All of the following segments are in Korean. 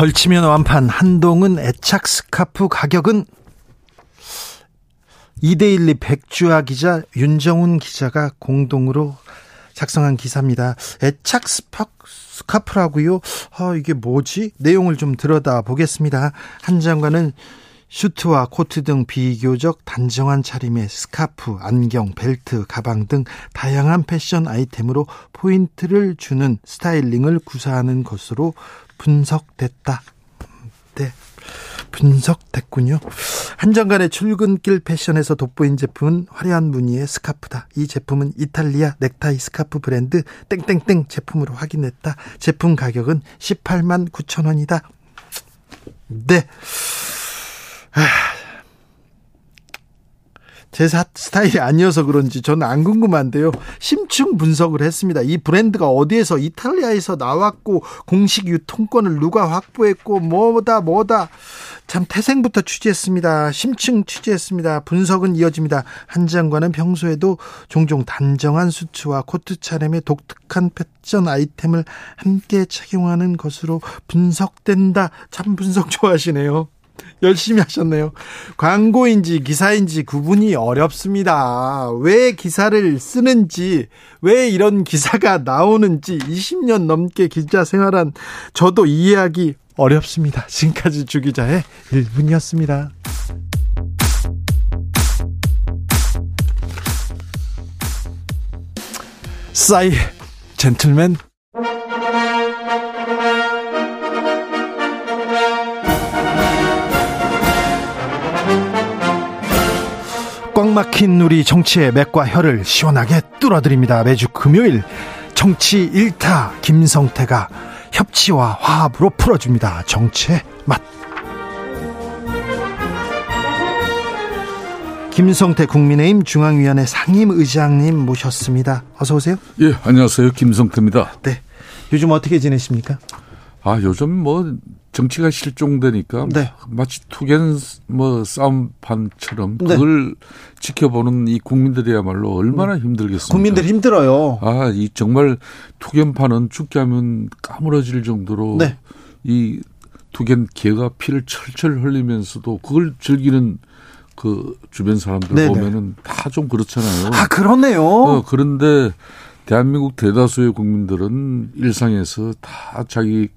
걸치면 완판 한동훈 애착 스카프 가격은 이데일리 백주아 기자 윤정훈 기자가 공동으로 작성한 기사입니다. 애착 스카프라고요? 아, 이게 뭐지? 내용을 좀 들여다 보겠습니다. 한 장관은 슈트와 코트 등 비교적 단정한 차림의 스카프, 안경, 벨트, 가방 등 다양한 패션 아이템으로 포인트를 주는 스타일링을 구사하는 것으로 분석됐다. 네. 분석됐군요. 한정간의 출근길 패션에서 돋보인 제품은 화려한 무늬의 스카프다. 이 제품은 이탈리아 넥타이 스카프 브랜드 땡땡땡 제품으로 확인했다. 제품 가격은 18만 9천 원이다. 네. 제 스타일이 아니어서 그런지 저는 안 궁금한데요. 심층 분석을 했습니다. 이 브랜드가 어디에서 이탈리아에서 나왔고 공식 유통권을 누가 확보했고 뭐다 뭐다 참 태생부터 취재했습니다. 심층 취재했습니다. 분석은 이어집니다. 한 장관은 평소에도 종종 단정한 수트와 코트 차림의 독특한 패션 아이템을 함께 착용하는 것으로 분석된다. 참 분석 좋아하시네요. 열심히 하셨네요. 광고인지 기사인지 구분이 어렵습니다. 왜 기사를 쓰는지, 왜 이런 기사가 나오는지 20년 넘게 기자 생활한 저도 이해하기 어렵습니다. 지금까지 주기자의 1분이었습니다. 싸이 젠틀맨 꽉 막힌 우리 정치의 맥과 혀를 시원하게 뚫어드립니다. 매주 금요일 정치 일타 김성태가 협치와 화합으로 풀어줍니다. 정치의 맛. 김성태 국민의힘 중앙위원회 상임의장님 모셨습니다. 어서 오세요. 예, 안녕하세요. 김성태입니다. 네. 요즘 어떻게 지내십니까? 아, 요즘 뭐 정치가 실종되니까 네. 마치 투겐 뭐 싸움판처럼 네. 그걸 지켜보는 이 국민들이야말로 얼마나 음. 힘들겠습니까? 국민들 힘들어요. 아, 이 정말 투겐판은 죽게 하면 까무러질 정도로 네. 이 투겐 개가 피를 철철 흘리면서도 그걸 즐기는 그 주변 사람들 네네. 보면은 다 좀 그렇잖아요. 아, 그렇네요. 어, 그런데 대한민국 대다수의 국민들은 일상에서 다 자기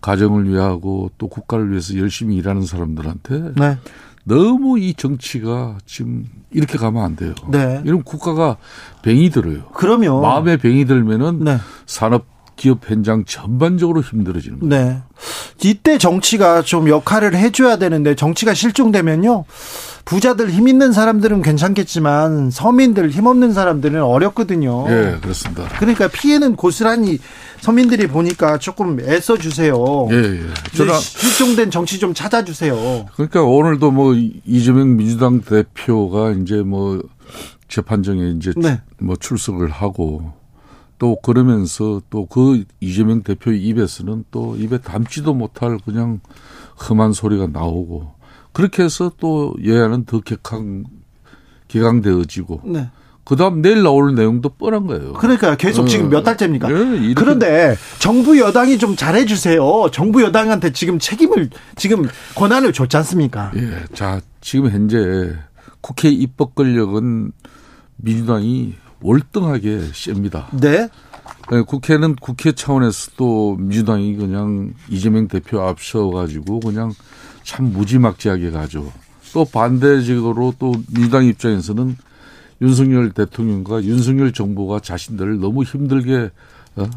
가정을 위하고 또 국가를 위해서 열심히 일하는 사람들한테 네. 너무 이 정치가 지금 이렇게 가면 안 돼요. 네. 이런 국가가 병이 들어요. 그러면 마음에 병이 들면은 네. 산업 기업 현장 전반적으로 힘들어지는 거예요. 네. 이때 정치가 좀 역할을 해줘야 되는데 정치가 실종되면요. 부자들 힘 있는 사람들은 괜찮겠지만 서민들 힘 없는 사람들은 어렵거든요. 예, 그렇습니다. 그러니까 피해는 고스란히 서민들이 보니까 조금 애써 주세요. 예, 예. 저는 실종된 정치 좀 찾아주세요. 그러니까 오늘도 뭐 이재명 민주당 대표가 이제 뭐 재판정에 이제 네. 뭐 출석을 하고 또 그러면서 또 그 이재명 대표 입에서는 또 입에 담지도 못할 그냥 험한 소리가 나오고 그렇게 해서 또 여야는 더 격앙 개강되어지고 네. 그다음 내일 나올 내용도 뻔한 거예요. 그러니까 계속 어. 지금 몇 달째입니까? 예, 그런데 정부 여당이 좀 잘해 주세요. 정부 여당한테 지금 책임을 지금 권한을 줬지 않습니까? 예, 자 지금 현재 국회 입법 권력은 민주당이 월등하게 셉니다. 네. 네. 국회는 국회 차원에서도 민주당이 그냥 이재명 대표 앞서가지고 그냥 참 무지막지하게 가죠. 또 반대적으로 또 민주당 입장에서는 윤석열 대통령과 윤석열 정부가 자신들을 너무 힘들게 어?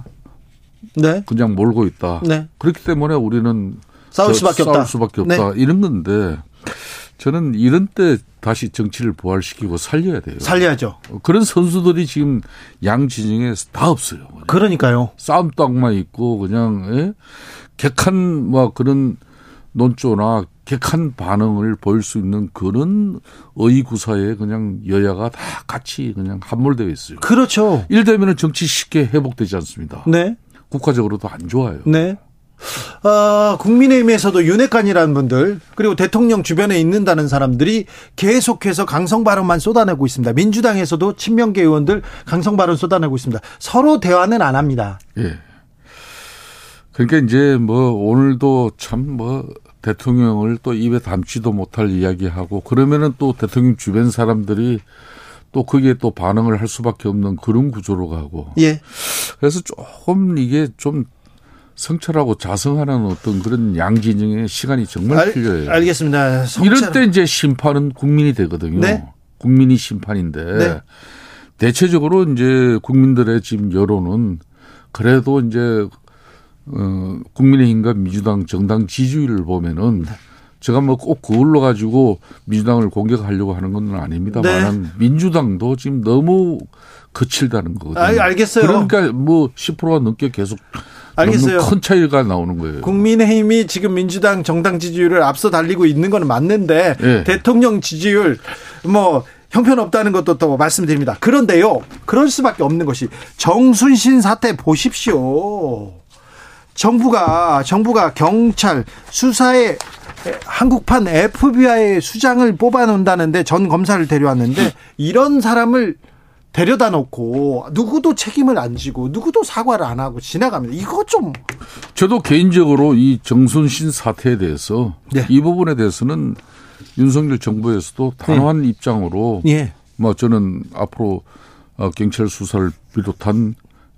네. 그냥 몰고 있다. 네. 그렇기 때문에 우리는 싸울 수밖에 싸울 없다. 수밖에 없다. 네. 이런 건데 저는 이런 때 다시 정치를 부활시키고 살려야 돼요. 살려야죠. 그런 선수들이 지금 양 진영에 다 없어요. 그러니까요. 싸움딱만 있고 그냥 예? 객한 뭐 그런 논조나 객한 반응을 보일 수 있는 그런 의구사에 그냥 여야가 다 같이 그냥 함몰되어 있어요. 그렇죠. 이러되면 정치 쉽게 회복되지 않습니다. 네. 국가적으로도 안 좋아요. 네. 어, 국민의힘에서도 윤핵관이라는 분들 그리고 대통령 주변에 있는다는 사람들이 계속해서 강성 발언만 쏟아내고 있습니다. 민주당에서도 친명계 의원들 강성 발언 쏟아내고 있습니다. 서로 대화는 안 합니다. 예. 그러니까 이제 뭐 오늘도 참 뭐 대통령을 또 입에 담지도 못할 이야기하고 그러면은 또 대통령 주변 사람들이 또 거기에 또 반응을 할 수밖에 없는 그런 구조로 가고. 예. 그래서 조금 이게 좀 성찰하고 자성하는 어떤 그런 양진영의 시간이 정말 알, 필요해요. 알겠습니다. 성찰. 이럴 때 이제 심판은 국민이 되거든요. 네? 국민이 심판인데 네. 대체적으로 이제 국민들의 지금 여론은 그래도 이제 어 국민의힘과 민주당 정당 지지율을 보면은 제가 뭐 꼭 그걸로 가지고 민주당을 공격하려고 하는 건 아닙니다만 네. 민주당도 지금 너무 거칠다는 거거든요. 아, 알겠어요. 그러니까 뭐 10%가 넘게 계속 알겠어요. 큰 차이가 나오는 거예요. 국민의힘이 지금 민주당 정당 지지율을 앞서 달리고 있는 건 맞는데 예. 대통령 지지율 뭐 형편없다는 것도 또 말씀드립니다. 그런데요. 그럴 수밖에 없는 것이 정순신 사태 보십시오. 정부가 정부가 경찰 수사에 한국판 FBI 수장을 뽑아놓는다는데 전 검사를 데려왔는데 이런 사람을 데려다 놓고 누구도 책임을 안 지고 누구도 사과를 안 하고 지나갑니다. 이거 좀 저도 개인적으로 이 정순신 사태에 대해서 네. 이 부분에 대해서는 윤석열 정부에서도 단호한 입장으로 예. 뭐 저는 앞으로 어, 경찰 수사를 비롯한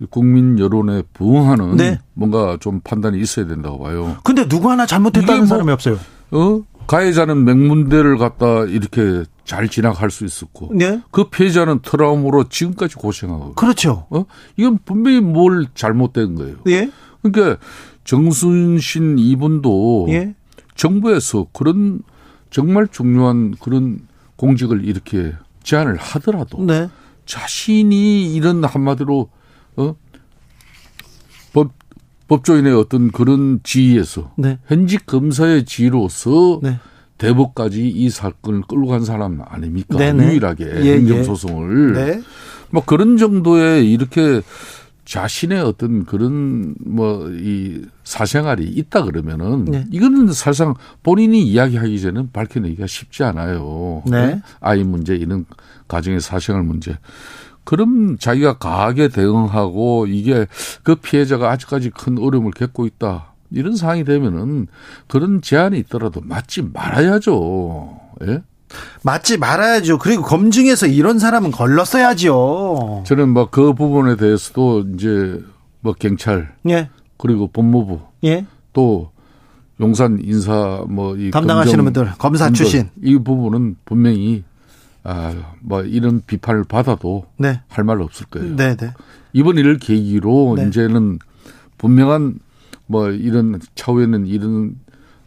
국민 여론에 부응하는 네. 뭔가 좀 판단이 있어야 된다고 봐요. 근데 누구 하나 잘못했다는 뭐- 사람이 없어요. 어? 가해자는 맹문대를 갖다 이렇게 잘 진학할 수 있었고 네. 그 피해자는 트라우마로 지금까지 고생하고 그렇죠. 어? 이건 분명히 뭘 잘못된 거예요. 예. 그러니까 정순신 이분도 예. 정부에서 그런 정말 중요한 그런 공직을 이렇게 제안을 하더라도 네. 자신이 이런 한마디로 어 법, 법조인의 어떤 그런 지위에서 네. 현직 검사의 지위로서 네. 대법까지 이 사건을 끌고 간 사람 아닙니까? 네네. 유일하게 예, 행정소송을. 네. 뭐 그런 정도의 이렇게 자신의 어떤 그런 뭐 이 사생활이 있다 그러면은 네. 이거는 사실상 본인이 이야기하기 전에 밝혀내기가 쉽지 않아요. 네. 아이 문제 이런 가정의 사생활 문제. 그럼 자기가 강하게 대응하고 이게 그 피해자가 아직까지 큰 어려움을 겪고 있다. 이런 상황이 되면은 그런 제안이 있더라도 맞지 말아야죠. 예? 맞지 말아야죠. 그리고 검증해서 이런 사람은 걸렀어야죠. 저는 뭐 그 부분에 대해서도 이제 뭐 경찰 예. 그리고 법무부 예. 또 용산 인사 뭐 이 담당하시는 분들, 검사 출신. 이 부분은 분명히 아 뭐 이런 비판을 받아도 네. 할말 없을 거예요. 네, 네. 이번 일을 계기로 네. 이제는 분명한 뭐 이런 차후에는 이런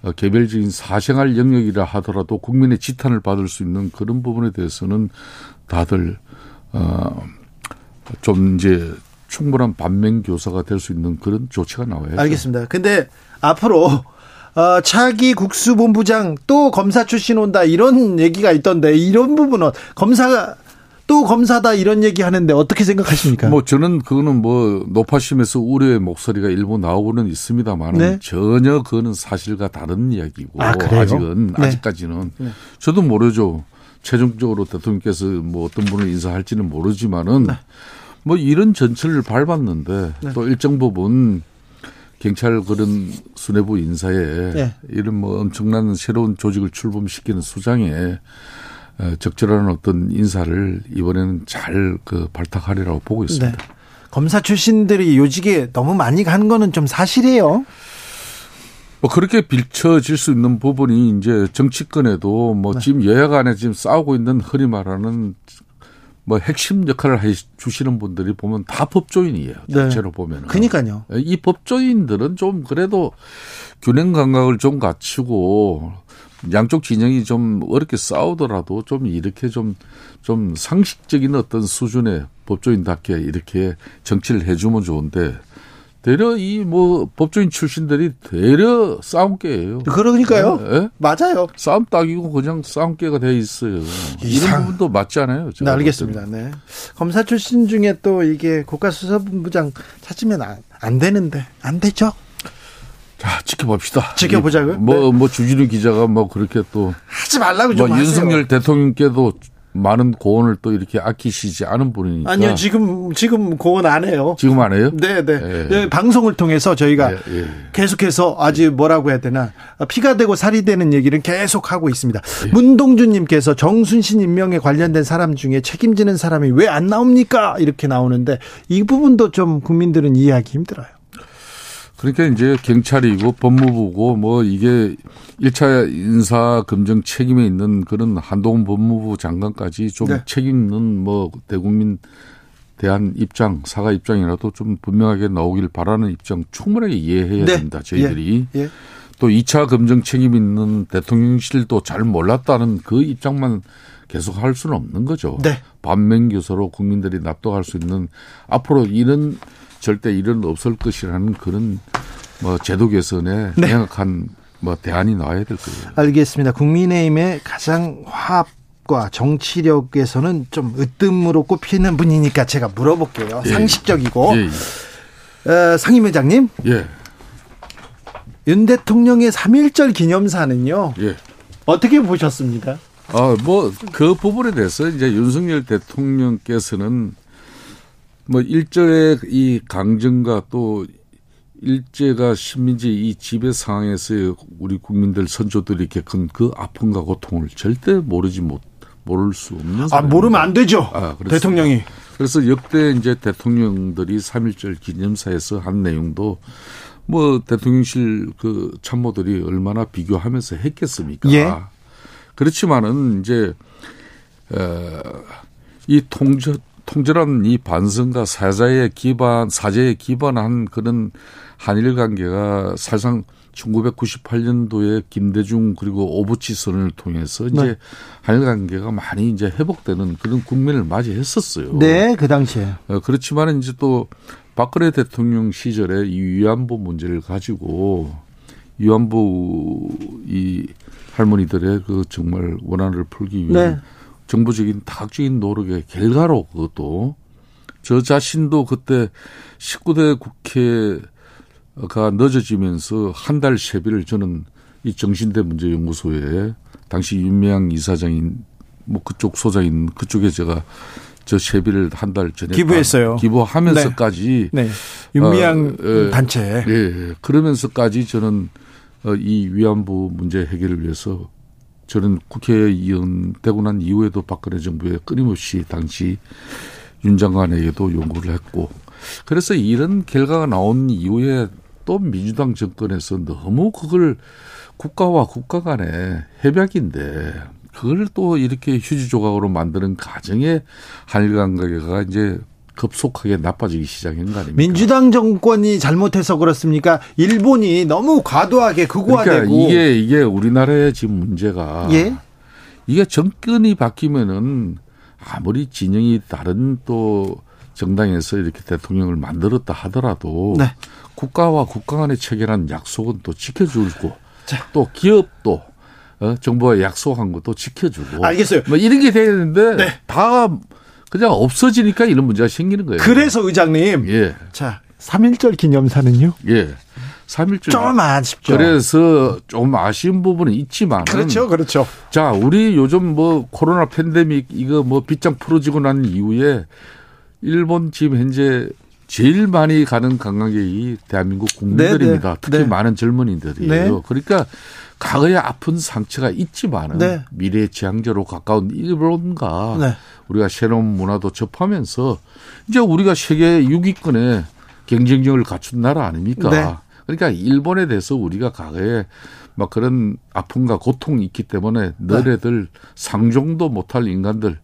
어, 개별적인 사생활 영역이라 하더라도 국민의 지탄을 받을 수 있는 그런 부분에 대해서는 다들 어좀 이제 충분한 반면 교사가 될 수 있는 그런 조치가 나와야죠. 알겠습니다. 근데 앞으로 어, 차기 국수본부장 또 검사 출신 온다 이런 얘기가 있던데 이런 부분은 검사가 또 검사다 이런 얘기 하는데 어떻게 생각하십니까? 뭐 저는 그거는 뭐 높아심에서 우려의 목소리가 일부 나오고는 있습니다만 네. 전혀 그거는 사실과 다른 이야기고 아? 아직은 네. 아직까지는 저도 모르죠. 최종적으로 대통령께서 뭐 어떤 분을 인사할지는 모르지만은 네. 뭐 이런 전철을 밟았는데 또 일정 부분 경찰 그런 수뇌부 인사에 네. 이런 뭐 엄청난 새로운 조직을 출범시키는 수장에 어, 적절한 어떤 인사를 이번에는 잘 그 발탁하리라고 보고 있습니다. 네. 검사 출신들이 요직에 너무 많이 가는 거는 좀 사실이에요. 뭐 그렇게 빌쳐질 수 있는 부분이 이제 정치권에도 뭐 네. 지금 여야 간에 지금 싸우고 있는 흔히 말하는 뭐 핵심 역할을 해 주시는 분들이 보면 다 법조인이에요. 네. 전체로 보면은. 그니까요. 이 법조인들은 좀 그래도 균형 감각을 좀 갖추고 양쪽 진영이 좀 어렵게 싸우더라도 좀 이렇게 좀, 좀 상식적인 어떤 수준의 법조인답게 이렇게 정치를 해주면 좋은데 대려 이 뭐 법조인 출신들이 대려 싸움깨예요. 그러니까요. 네? 맞아요. 싸움 딱이고 그냥 싸움깨가 돼 있어요. 이상. 이런 부분도 맞지 않아요? 네, 알겠습니다. 네. 검사 출신 중에 또 이게 국가수사본부장 찾으면 안, 안 되는데 안 되죠. 자, 지켜봅시다. 지켜보자고요. 뭐, 네. 뭐, 주진우 기자가 뭐, 그렇게 또. 하지 말라고 좀. 뭐, 윤석열 대통령께도 많은 고언을 또 이렇게 아끼시지 않은 분이니까. 아니요, 지금, 지금 고언 안 해요. 지금 안 해요? 네, 네. 예. 네 방송을 통해서 저희가 예, 예. 계속해서 아주 뭐라고 해야 되나. 피가 되고 살이 되는 얘기를 계속 하고 있습니다. 예. 문동준님께서 정순신 임명에 관련된 사람 중에 책임지는 사람이 왜 안 나옵니까? 이렇게 나오는데 이 부분도 좀 국민들은 이해하기 힘들어요. 그러니까 이제 경찰이고 법무부고 뭐 이게 1차 인사 검증 책임에 있는 그런 한동훈 법무부 장관까지 좀 네. 책임 있는 뭐 대국민 대한 입장, 사과 입장이라도 좀 분명하게 나오길 바라는 입장 충분하게 이해해야 네. 된다. 저희들이. 예. 예. 또 2차 검증 책임 있는 대통령실도 잘 몰랐다는 그 입장만 계속 할 수는 없는 거죠. 네. 반면 교사로 국민들이 납득할 수 있는 앞으로 이런 절대 일은 없을 것이라는 그런 뭐 제도 개선에 네. 명확한 뭐 대안이 나와야 될 거예요. 알겠습니다. 국민의힘의 가장 화합 과 정치력에서는 좀 으뜸으로 꼽히는 분이니까 제가 물어볼게요. 예. 상식적이고 예. 예. 어, 상임회장님. 예. 윤 대통령의 3.1절 기념사는요. 예. 어떻게 보셨습니까? 아, 뭐, 그 부분에 대해서 이제 윤석열 대통령께서는 뭐 일제의 이 강정과 또 일제가 식민지 이 지배 상황에서 우리 국민들 선조들이 겪은 그 아픔과 고통을 절대 모르지 못 모를 수 없는 아 모르면 안 되죠. 아, 대통령이. 그래서 역대 이제 대통령들이 3.1절 기념사에서 한 내용도 뭐 대통령실 그 참모들이 얼마나 비교하면서 했겠습니까? 예. 그렇지만은 이제 어이 통제 통절한 이 반성과 사자의 기반, 사제에 기반한 그런 한일 관계가 사실상 1998년도에 김대중 그리고 오부치선을 통해서 이제 네. 한일 관계가 많이 이제 회복되는 그런 국면을 맞이했었어요. 네, 그 당시에. 어, 그렇지만 이제 또 박근혜 대통령 시절에 이 위안부 문제를 가지고 위안부 이 할머니들의 그 정말 원한을 풀기 위한 네. 정부적인 다각적인 노력의 결과로 그것도 저 자신도 그때 19대 국회가 늦어지면서 한 달 세비를 저는 이 정신대 문제연구소에 당시 윤미향 이사장인 뭐 그쪽 소장인 그쪽에 제가 저 세비를 한 달 전에 기부했어요. 기부하면서까지 네. 네. 윤미향 어, 예, 단체. 예, 예. 그러면서까지 저는 어, 이 위안부 문제 해결을 위해서 저는 국회의원 되고 난 이후에도 박근혜 정부에 끊임없이 당시 윤 장관에게도 요구를 했고 그래서 이런 결과가 나온 이후에 또 민주당 정권에서 너무 그걸 국가와 국가 간의 협약인데 그걸 또 이렇게 휴지 조각으로 만드는 가정에 한일 관계가 이제 급속하게 나빠지기 시작한 거 아닙니까? 민주당 정권이 잘못해서 그렇습니까? 일본이 너무 과도하게 극우화되고 그러니까 이게 이게 우리나라의 지금 문제가 예? 이게 정권이 바뀌면은 아무리 진영이 다른 또 정당에서 이렇게 대통령을 만들었다 하더라도 네. 국가와 국가 간의 체결한 약속은 또 지켜주고 자. 또 기업도 어, 정부가 약속한 것도 지켜주고 알겠어요. 뭐 이런 게 돼야 되는데 네. 다 그냥 없어지니까 이런 문제가 생기는 거예요. 그래서 의장님. 예. 자, 3.1절 기념사는요? 예. 3.1절. 좀 아쉽죠. 그래서 좀 아쉬운 부분은 있지만. 그렇죠, 그렇죠. 자, 우리 요즘 뭐 코로나 팬데믹 이거 뭐 빗장 풀어지고 난 이후에 일본 지금 현재 제일 많이 가는 관광객이 대한민국 국민들입니다. 네네. 네. 특히 네. 많은 젊은이들이에요. 네. 그러니까 과거에 아픈 상처가 있지만은 네. 미래의 지향제로 가까운 일본과 네. 우리가 새로운 문화도 접하면서 이제 우리가 세계 6위권에 경쟁력을 갖춘 나라 아닙니까? 네. 그러니까 일본에 대해서 우리가 과거에 막 그런 아픔과 고통이 있기 때문에 너네들 네. 상종도 못할 인간들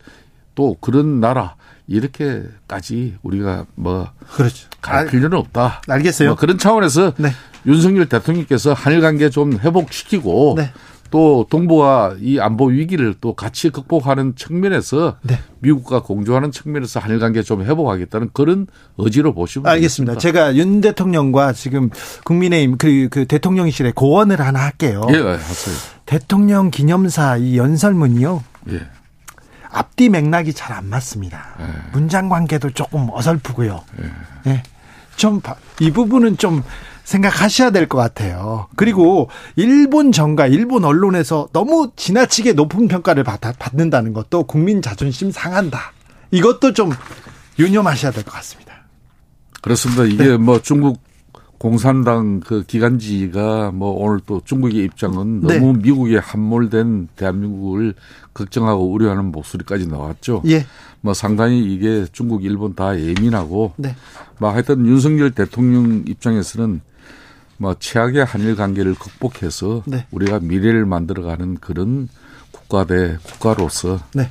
또 그런 나라 이렇게까지 우리가 뭐 그렇죠. 갈 필요는 없다. 알겠어요. 뭐 그런 차원에서 네. 윤석열 대통령께서 한일 관계 좀 회복시키고 네. 또 동북아 이 안보 위기를 또 같이 극복하는 측면에서 네. 미국과 공조하는 측면에서 한일 관계 좀 회복하겠다는 그런 의지로 보시면 알겠습니다. 되겠습니다. 제가 윤 대통령과 지금 국민의힘 그, 그 대통령실에 고언을 하나 할게요. 예, 하세요. 대통령 기념사 이 연설문이요. 예. 앞뒤 맥락이 잘 안 맞습니다. 예. 문장 관계도 조금 어설프고요. 예. 예. 좀이 부분은 좀 생각하셔야 될 것 같아요. 그리고 일본 정가, 일본 언론에서 너무 지나치게 높은 평가를 받, 받는다는 것도 국민 자존심 상한다. 이것도 좀 유념하셔야 될 것 같습니다. 그렇습니다. 이게 네. 뭐 중국 공산당 그 기간지가 뭐 오늘 또 중국의 입장은 네. 너무 미국에 함몰된 대한민국을 걱정하고 우려하는 목소리까지 나왔죠. 예. 뭐 상당히 이게 중국, 일본 다 예민하고 네. 뭐 하여튼 윤석열 대통령 입장에서는 뭐 최악의 한일 관계를 극복해서 네. 우리가 미래를 만들어가는 그런 국가 대 국가로서 네.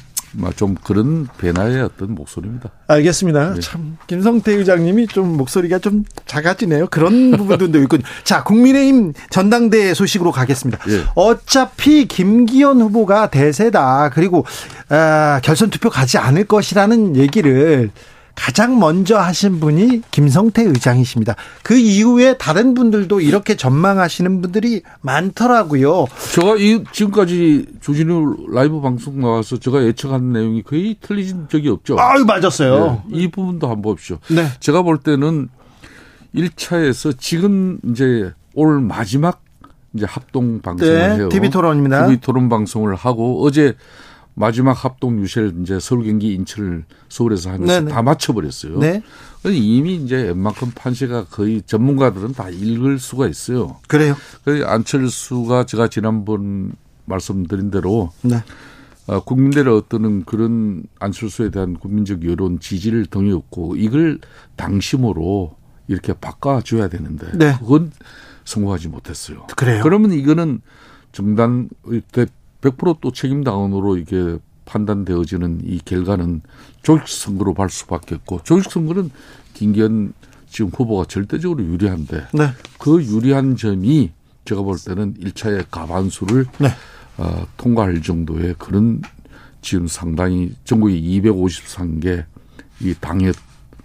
좀 그런 변화의 어떤 목소리입니다. 알겠습니다. 네. 참 김성태 의장님이 좀 목소리가 좀 작아지네요. 그런 부분도 있군요. 자, 국민의힘 전당대 소식으로 가겠습니다. 예. 어차피 김기현 후보가 대세다. 그리고 아, 결선 투표 가지 않을 것이라는 얘기를 가장 먼저 하신 분이 김성태 의장이십니다. 그 이후에 다른 분들도 이렇게 전망하시는 분들이 많더라고요. 제가 이 지금까지 조진우 라이브 방송 나와서 제가 예측한 내용이 거의 틀린 적이 없죠. 아, 맞았어요. 네, 이 부분도 한번 보십시오. 네. 제가 볼 때는 1차에서 지금 이제 올 마지막 이제 합동 방송을 네, 해요. TV 토론입니다. TV 토론 방송을 하고 어제 마지막 합동 유세를 이제 서울, 경기, 인천을 서울에서 하면서 네네. 다 맞춰버렸어요. 네. 이미 이제 웬만큼 판세가 거의 전문가들은 다 읽을 수가 있어요. 그래요. 그래서 안철수가 제가 지난번 말씀드린 대로 네. 어, 국민들의 어떤 그런 안철수에 대한 국민적 여론 지지를 등이 없고 이걸 당심으로 이렇게 바꿔줘야 되는데 네. 그건 성공하지 못했어요. 그래요. 그러면 이거는 정당 100%또 책임당원으로 이게 판단되어지는 이 결과는 조직 선거로 갈 수밖에 없고 조직 선거는 김기현 지금 후보가 절대적으로 유리한데 네. 그 유리한 점이 제가 볼 때는 1차의 가반수를 네. 어, 통과할 정도의 그런 지금 상당히 전국에 253개 이 당의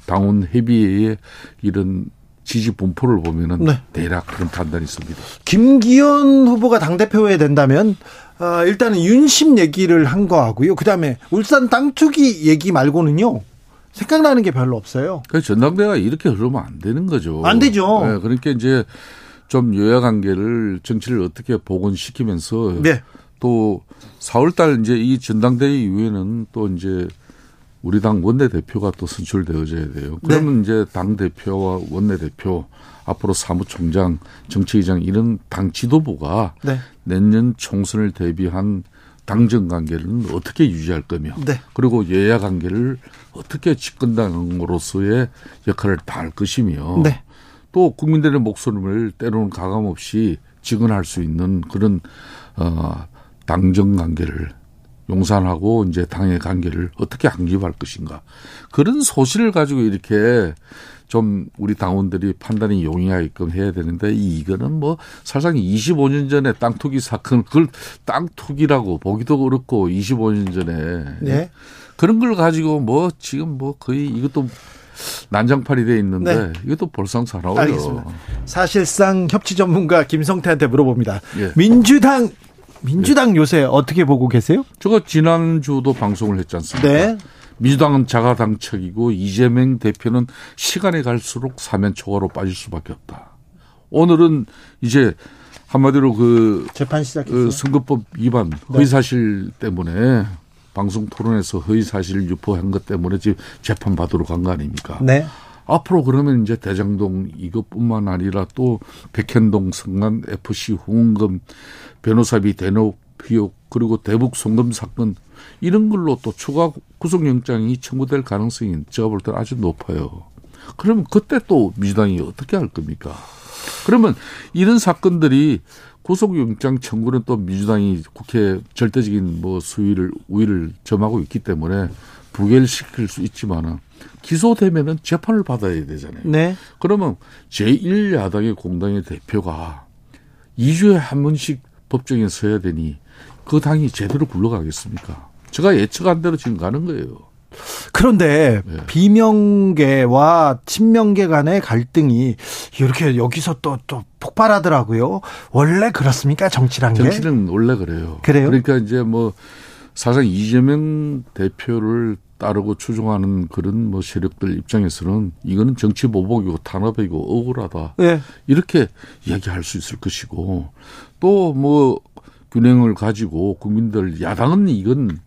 당원 협의회의 이런 지지 분포를 보면은 네. 대략 그런 판단이 있습니다. 김기현 후보가 당 대표에 된다면 어, 일단은 윤심 얘기를 한 거하고요. 그다음에 울산 땅 투기 얘기 말고는요. 생각나는 게 별로 없어요. 그 전당대회가 이렇게 흐르면 안 되는 거죠. 안 되죠. 네, 그러니까 이제 좀 여야 관계를 정치를 어떻게 복원시키면서 네. 또 4월 달 이제 이 전당대회 이후에는 또 이제 우리 당 원내대표가 또 선출되어져야 돼요. 그러면 네. 이제 당 대표와 원내대표 앞으로 사무총장, 정치의장 이런 당 지도부가 네. 내년 총선을 대비한 당정 관계를 어떻게 유지할 거며 네. 그리고 여야 관계를 어떻게 집권당으로서의 역할을 다할 것이며 네. 또 국민들의 목소리를 때로는 가감 없이 직언할 수 있는 그런 어 당정 관계를 용산하고 이제 당의 관계를 어떻게 확립할 것인가 그런 소실을 가지고 이렇게 좀 우리 당원들이 판단이 용이하게끔 해야 되는데 이거는 뭐 사실상 25년 전에 땅 투기 사건 그걸 땅 투기라고 보기도 그렇고 25년 전에 네. 그런 걸 가지고 뭐 지금 뭐 거의 이것도 난장판이 돼 있는데 네. 이것도 볼상사나워요. 알겠습니다. 사실상 협치 전문가 김성태한테 물어봅니다. 예. 민주당 민주당 예. 요새 어떻게 보고 계세요? 제가 지난주도 방송을 했지 않습니까? 네. 민주당은 자가당착이고 이재명 대표는 시간이 갈수록 사면 초과로 빠질 수밖에 없다. 오늘은 이제 한마디로 그 재판 시작했어요. 그 선거법 위반 네. 허위 사실 때문에 방송 토론에서 허위 사실을 유포한 것 때문에 지금 재판 받으러 간 거 아닙니까? 네. 앞으로 그러면 이제 대장동 이것뿐만 아니라 또 백현동 성남 FC 후원금 변호사비 대놓 비혹 그리고 대북 송금 사건 이런 걸로 또 추가 구속영장이 청구될 가능성이 제가 볼 때는 아주 높아요. 그러면 그때 또 민주당이 어떻게 할 겁니까? 그러면 이런 사건들이 구속영장 청구는 또 민주당이 국회 절대적인 뭐 수위를 우위를 점하고 있기 때문에 부결시킬 수 있지만은 기소되면은 재판을 받아야 되잖아요. 네. 그러면 제1야당의 공당의 대표가 2주에 한 번씩 법정에 서야 되니 그 당이 제대로 굴러가겠습니까? 제가 예측한 대로 지금 가는 거예요. 그런데 네. 비명계와 친명계 간의 갈등이 이렇게 여기서 또, 또 폭발하더라고요. 원래 그렇습니까? 정치란 게? 정치는 원래 그래요. 그래요? 그러니까 이제 뭐 사실상 이재명 대표를 따르고 추종하는 그런 뭐 세력들 입장에서는 이거는 정치 보복이고 탄압이고 억울하다. 네. 이렇게 이야기할 수 있을 것이고 또 뭐 균형을 가지고 국민들 야당은 이건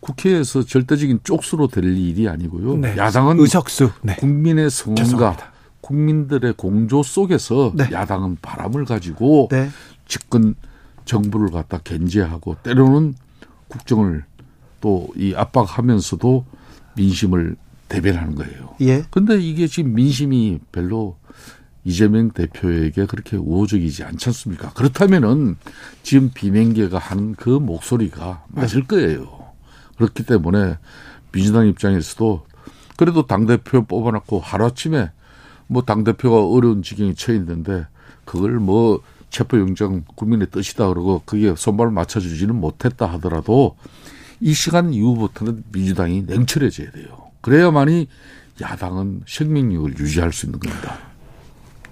국회에서 절대적인 쪽수로 될 일이 아니고요. 네. 야당은 의석수 네. 국민의 성원과 국민들의 공조 속에서 네. 야당은 바람을 가지고 네. 집권 정부를 갖다 견제하고 때로는 국정을 또 이 압박하면서도 민심을 대변하는 거예요. 예. 근데 이게 지금 민심이 별로 이재명 대표에게 그렇게 우호적이지 않지 않습니까? 그렇다면은 지금 비명계가 한 그 목소리가 맞을 거예요. 그렇기 때문에 민주당 입장에서도 그래도 당대표 뽑아놨고 하루아침에 뭐 당대표가 어려운 지경에 처해 있는데 그걸 뭐 체포영장 국민의 뜻이다 그러고 그게 손발을 맞춰주지는 못했다 하더라도 이 시간 이후부터는 민주당이 냉철해져야 돼요. 그래야만이 야당은 생명력을 유지할 수 있는 겁니다.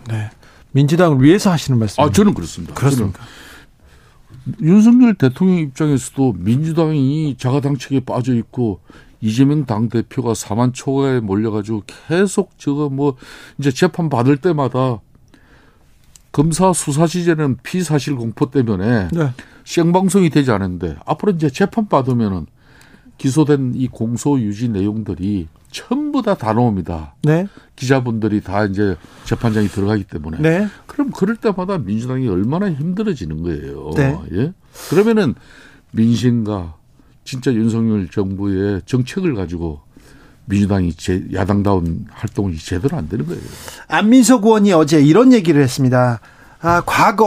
네. 민주당을 위해서 하시는 말씀? 아, 저는 그렇습니다. 그렇습니까? 저는 윤석열 대통령 입장에서도 민주당이 자가당착에 빠져 있고 이재명 당 대표가 사만 초과에 몰려가지고 계속 저거 뭐 이제 재판 받을 때마다 검사 수사 시제는 피사실 공포 때문에 네. 생방송이 되지 않은데 앞으로 이제 재판 받으면은 기소된 이 공소 유지 내용들이 전부 다 다 나옵니다. 네. 기자분들이 다 이제 재판장이 들어가기 때문에. 네. 그럼 그럴 때마다 민주당이 얼마나 힘들어지는 거예요. 네. 예? 그러면은 민심과 진짜 윤석열 정부의 정책을 가지고 민주당이 제, 야당다운 활동이 제대로 안 되는 거예요. 안민석 의원이 어제 이런 얘기를 했습니다. 아, 과거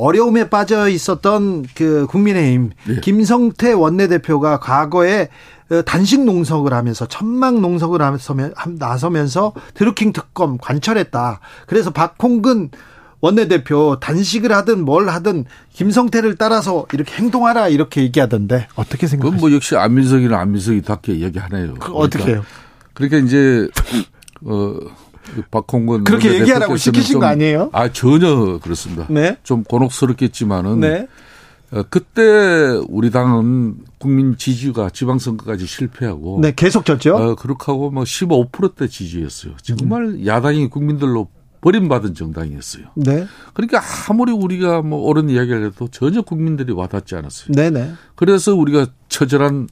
어려움에 빠져 있었던 그 국민의힘 네. 김성태 원내대표가 과거에 어, 단식 농석을 하면서 천막 농석을 하면서 나서면서 드루킹 특검 관철했다. 그래서 박홍근 원내대표 단식을 하든 뭘 하든 김성태를 따라서 이렇게 행동하라 이렇게 얘기하던데 어떻게 생각하세요? 그건 뭐 역시 안민석이나 안민석이답게 얘기하네요. 그 그러니까, 어떻게 해요? 그러니까 이제 어 박홍근 그렇게 얘기하라고 시키신 거 아니에요? 아 전혀 그렇습니다. 네. 좀 곤혹스럽겠지만은 네. 어, 그때 우리 당은 국민 지지가 지방선거까지 실패하고 네 계속 졌죠. 어, 그렇게 하고 뭐 15%대 지지였어요. 정말 음. 야당이 국민들로 버림받은 정당이었어요. 네. 그러니까 아무리 우리가 뭐 옳은 이야기를 해도 전혀 국민들이 와닿지 않았어요. 네네. 그래서 우리가 처절한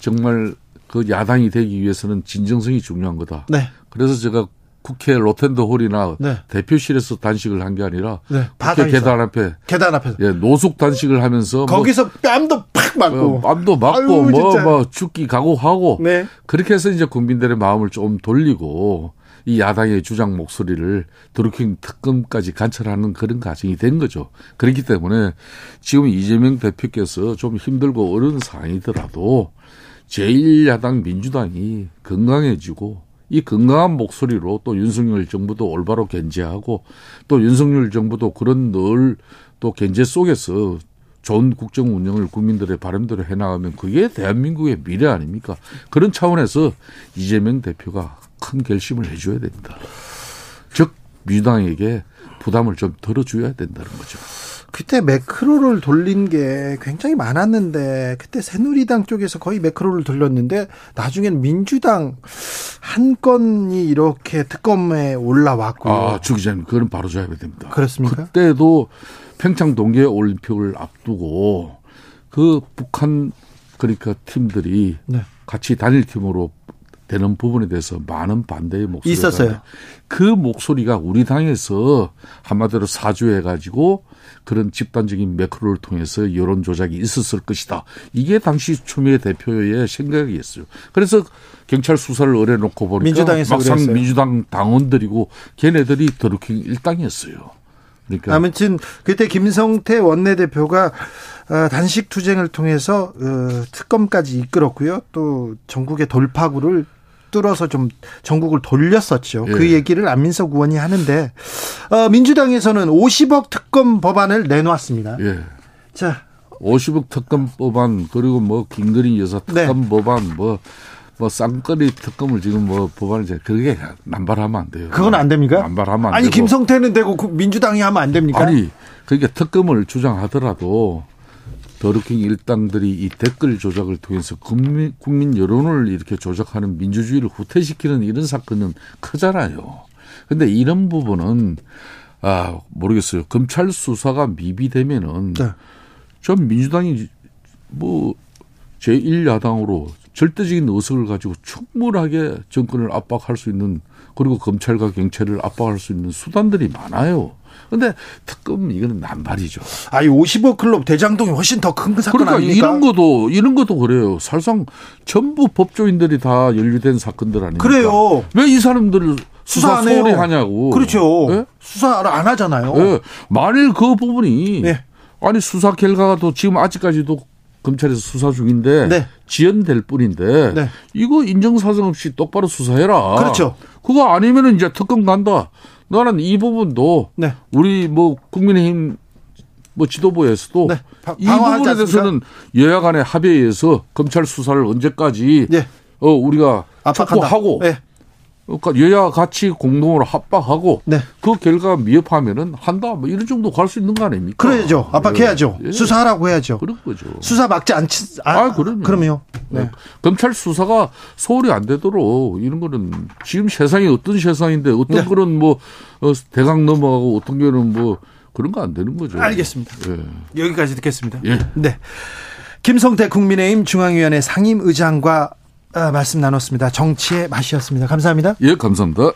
정말 그 야당이 되기 위해서는 진정성이 중요한 거다. 네. 그래서 제가 국회 로텐더 홀이나 네. 대표실에서 단식을 한 게 아니라 네. 국회 계단 앞에 계단 앞에서 예, 노숙 단식을 하면서 뭐 거기서 뭐, 뺨도 팍 맞고 어, 뺨도 맞고 뭐뭐 뭐 죽기 각오하고 네. 그렇게 해서 이제 국민들의 마음을 좀 돌리고 이 야당의 주장 목소리를 드루킹 특검까지 관철하는 그런 과정이 된 거죠. 그렇기 때문에 지금 이재명 대표께서 좀 힘들고 어려운 상황이더라도 제1야당 민주당이 건강해지고 이 건강한 목소리로 또 윤석열 정부도 올바로 견제하고 또 윤석열 정부도 그런 늘 또 견제 속에서 좋은 국정 운영을 국민들의 바람대로 해나가면 그게 대한민국의 미래 아닙니까? 그런 차원에서 이재명 대표가 큰 결심을 해줘야 됩니다. 즉 민주당에게 부담을 좀 덜어줘야 된다는 거죠. 그때 매크로를 돌린 게 굉장히 많았는데 그때 새누리당 쪽에서 거의 매크로를 돌렸는데 나중엔 민주당 한 건이 이렇게 특검에 올라왔고 아, 주 기자님 그건 바로 줘야 됩니다. 그렇습니까? 그때도 평창 동계 올림픽을 앞두고 그 북한 그러니까 팀들이 네. 같이 단일 팀으로 되는 부분에 대해서 많은 반대의 목소리가 있었어요. 그 목소리가 우리 당에서 한마디로 사주해 가지고 그런 집단적인 매크로를 통해서 여론 조작이 있었을 것이다. 이게 당시 추미애 대표의 생각이었어요. 그래서 경찰 수사를 의뢰 놓고 보니까 민주당에서 막상 그랬어요. 민주당 당원들이고 걔네들이 드루킹 일당이었어요. 그러니까 아무튼 그때 김성태 원내대표가 어, 단식 투쟁을 통해서 어, 특검까지 이끌었고요. 또 전국의 돌파구를 뚫어서 좀 전국을 돌렸었죠. 그 예. 그 얘기를 안민석 의원이 하는데 어, 민주당에서는 50억 특검 법안을 내놓았습니다. 예. 자. 50억 특검 법안 그리고 뭐 김건희 여사 네. 특검 네. 법안 뭐 뭐 쌍거리 특검을 지금 뭐 법안을 제 그게 남발하면 안 돼요. 그건 안 됩니까? 남발하면 안 아니, 되고. 김성태는 되고 그 민주당이 하면 안 됩니까? 아니 그러니까 특검을 주장하더라도 더루킹 일당들이 이 댓글 조작을 통해서 국민, 국민 여론을 이렇게 조작하는 민주주의를 후퇴시키는 이런 사건은 크잖아요. 근데 이런 부분은 아 모르겠어요. 검찰 수사가 미비되면은 네. 전 민주당이 뭐 제1야당으로 절대적인 의석을 가지고 충분하게 정권을 압박할 수 있는 그리고 검찰과 경찰을 압박할 수 있는 수단들이 많아요. 근데 특검 이거는 남발이죠. 아이 50억 클럽 대장동이 훨씬 더 큰 사건 그러니까 아닙니까? 이런 것도 이런 것도 그래요. 사실상 전부 법조인들이 다 연루된 사건들 아닙니까? 그래요. 왜 이 사람들을 수사 소홀히 하냐고. 그렇죠. 네? 수사를 안 하잖아요. 네. 만일 그 부분이 네. 아니 수사 결과가 또 지금 아직까지도 검찰에서 수사 중인데 네. 지연될 뿐인데 네. 이거 인정사정 없이 똑바로 수사해라. 그렇죠. 그거 아니면은 이제 특검 간다. 나는 이 부분도 네. 우리 뭐 국민의힘 뭐 지도부에서도 네. 이 부분에 대해서는 여야 간의 합의에 의해서 검찰 수사를 언제까지 네. 어 우리가 압박하고 네. 그러니까 여야 같이 공동으로 합박하고 네. 그 결과가 미흡하면은 한다 뭐 이런 정도 갈 수 있는 거 아닙니까? 그래야죠. 압박해야죠. 예. 수사하라고 해야죠. 그런 거죠. 수사 막지 않지. 아, 아 그럼요. 그럼요. 네. 네. 검찰 수사가 소홀히 안 되도록 이런 거는 지금 세상이 어떤 세상인데 어떤 네. 그런 뭐 어, 대강 넘어가고 어떤 경우는 뭐 그런 거 안 되는 거죠. 알겠습니다. 예. 여기까지 듣겠습니다. 예. 네. 김성태 국민의힘 중앙위원회 상임의장과 아, 말씀 나눴습니다. 정치의 맛이었습니다. 감사합니다. 예, 감사합니다.